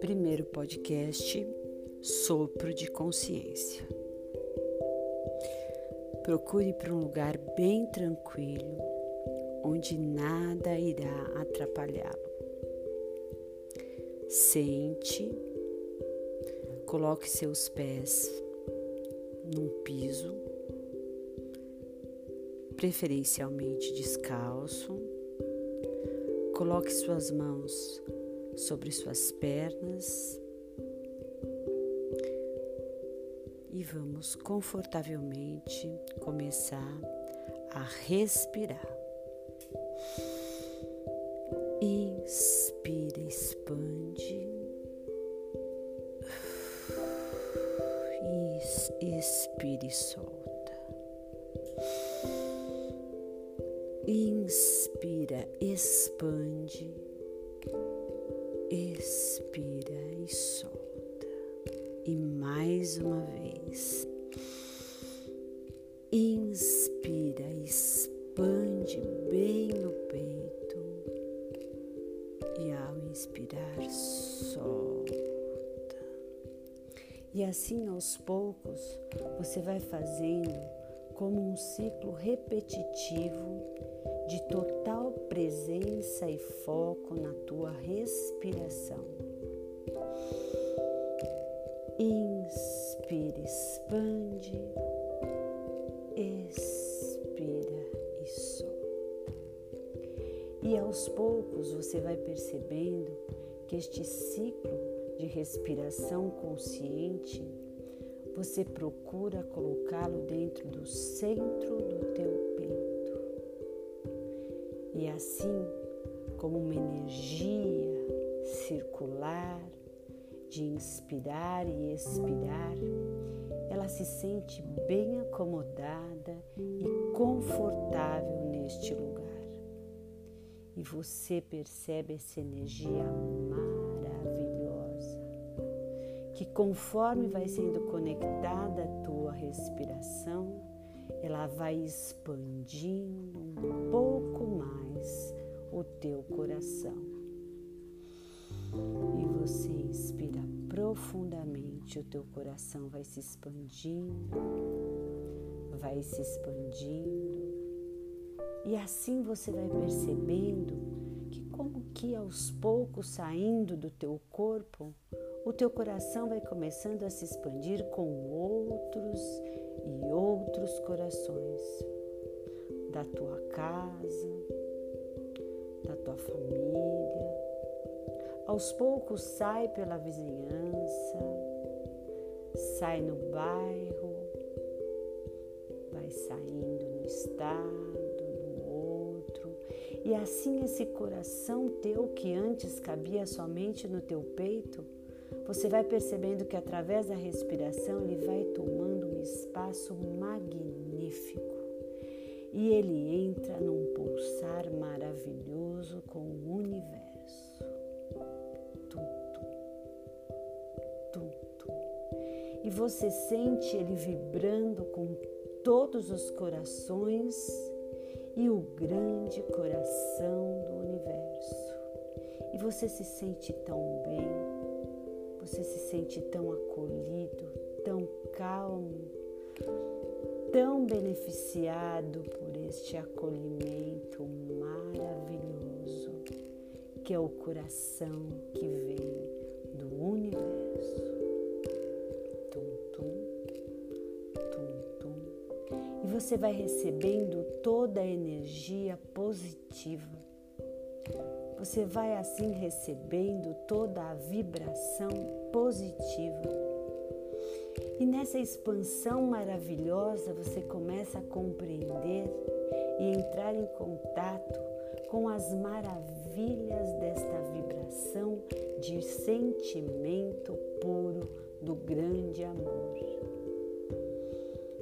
Primeiro podcast Sopro de Consciência. Procure para um lugar bem tranquilo, onde nada irá atrapalhá-lo. Sente, coloque seus pés num piso, preferencialmente descalço. Coloque suas mãos sobre suas pernas e vamos confortavelmente começar a respirar. Inspira, expande. Expire solta. Inspira, expande. Expira e solta. E mais uma vez. Inspira, expande bem no peito. E ao inspirar, solta. E assim aos poucos você vai fazendo como um ciclo repetitivo de total presença e foco na tua respiração. Inspira, expande, expira e solta. E aos poucos você vai percebendo que este ciclo de respiração consciente você procura colocá-lo dentro do centro do teu. E assim, como uma energia circular, de inspirar e expirar, ela se sente bem acomodada e confortável neste lugar. E você percebe essa energia maravilhosa, que conforme vai sendo conectada à tua respiração, ela vai expandindo um pouco o teu coração. E você inspira profundamente, o teu coração vai se expandindo, vai se expandindo, e assim você vai percebendo que, como que aos poucos saindo do teu corpo, o teu coração vai começando a se expandir com outros e outros corações da tua casa, da tua família. Aos poucos sai pela vizinhança, sai no bairro, vai saindo no estado, no outro, e assim esse coração teu que antes cabia somente no teu peito, você vai percebendo que através da respiração ele vai tomando um espaço magnífico e ele entra num pulsar maravilhoso com o universo. e você sente ele vibrando com todos os corações e o grande coração do universo. E você se sente tão bem, você se sente tão acolhido, tão calmo, tão beneficiado por este acolhimento maravilhoso que é o coração que vem do universo. você vai recebendo toda a energia positiva. Você vai assim recebendo toda a vibração positiva. E nessa expansão maravilhosa você começa a compreender e entrar em contato com as maravilhas desta vibração de sentimento puro do grande amor.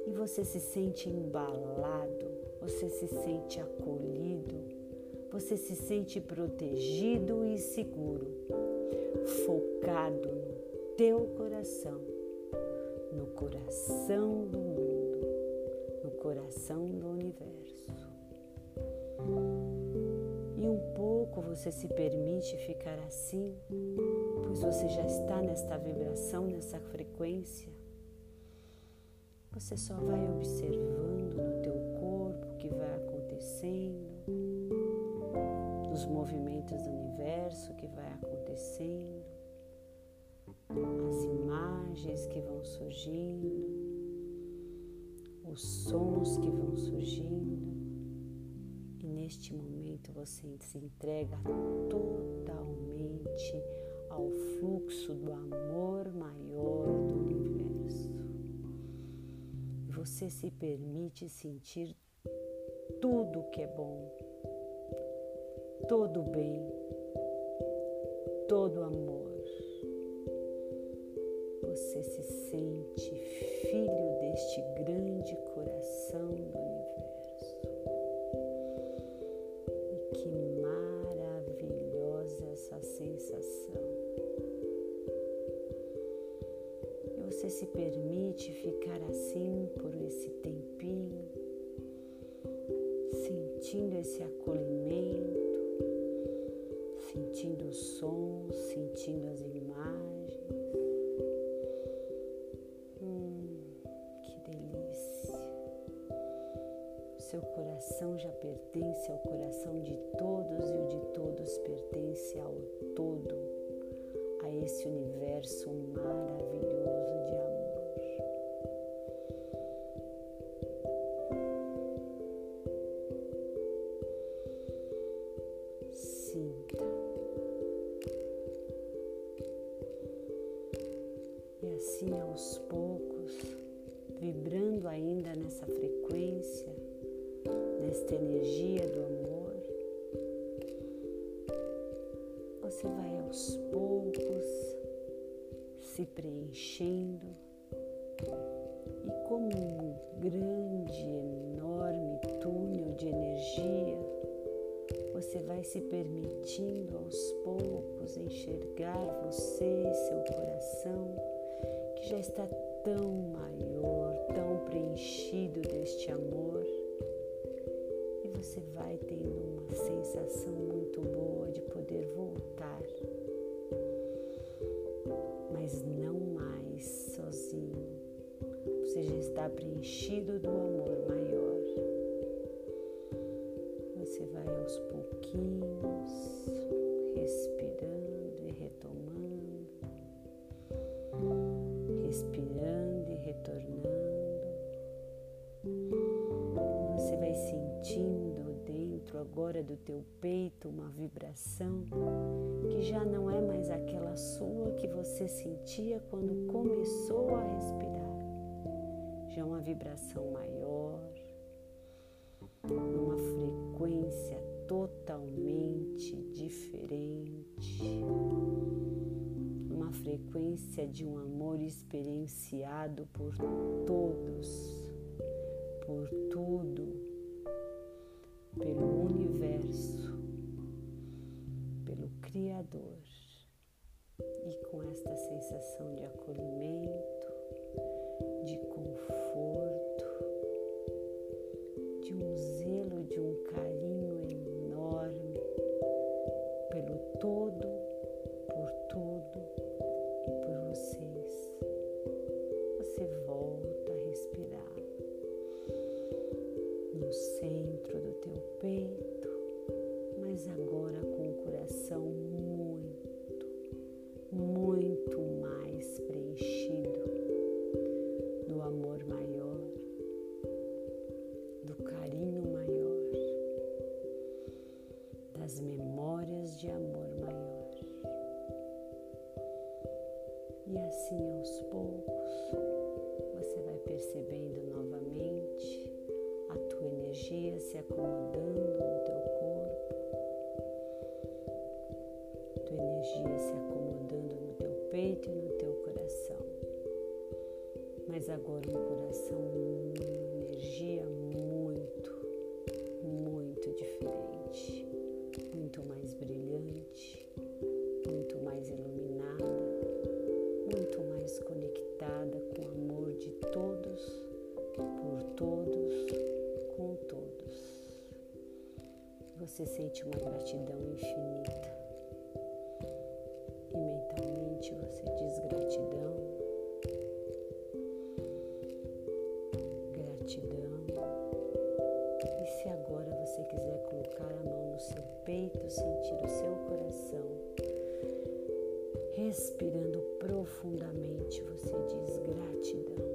Você se sente embalado, você se sente acolhido, você se sente protegido e seguro, focado no teu coração, coração do mundo, no coração do universo. você se permite ficar assim, pois você já está nesta vibração, nessa frequência, você só vai observando no teu corpo o que vai acontecendo, nos movimentos do universo que vai acontecendo, as imagens que vão surgindo, os sons que vão surgindo. E neste momento você se entrega totalmente ao fluxo do amor maior do universo. Você se permite sentir tudo que é bom, todo bem, todo amor. Você se sente filho deste grande coração do universo. E que maravilhosa essa sensação. E você se permite ficar assim por esse tempinho, sentindo esse acolhimento, sentindo os sons, sentindo as seu coração já pertence ao coração de todos e o de todos pertence ao todo, a esse universo maravilhoso de amor. Sinta. E assim aos poucos, vibrando ainda nessa frequência, nesta energia do amor, você vai aos poucos se preenchendo e como um grande, enorme túnel de energia, você vai se permitindo aos poucos enxergar você seu coração que já está tão maior, tão preenchido deste amor você vai tendo uma sensação muito boa de poder voltar, mas não mais sozinho. Você já está preenchido do amor agora do teu peito uma vibração que já não é mais aquela sua que você sentia quando começou a respirar. Já é uma vibração maior, numa frequência totalmente diferente, uma frequência de um amor experienciado por todos, por tudo pelo universo, pelo Criador. E com esta sensação de acolhimento, de conforto, de um zelo, de um carinho enorme pelo todo, por tudo e por vocês. Você volta a respirar no centro teu peito, mas agora com o coração muito, muito mais preenchido do amor maior, do carinho maior, das memórias de amor maior. E assim aos poucos você vai percebendo novamente energia se acomodando no teu corpo, tua energia se acomodando no teu peito e no teu coração. Mas agora um coração, você sente uma gratidão infinita. E mentalmente você diz gratidão, gratidão. E se agora você quiser colocar a mão no seu peito, sentir o seu coração, respirando profundamente, você diz gratidão.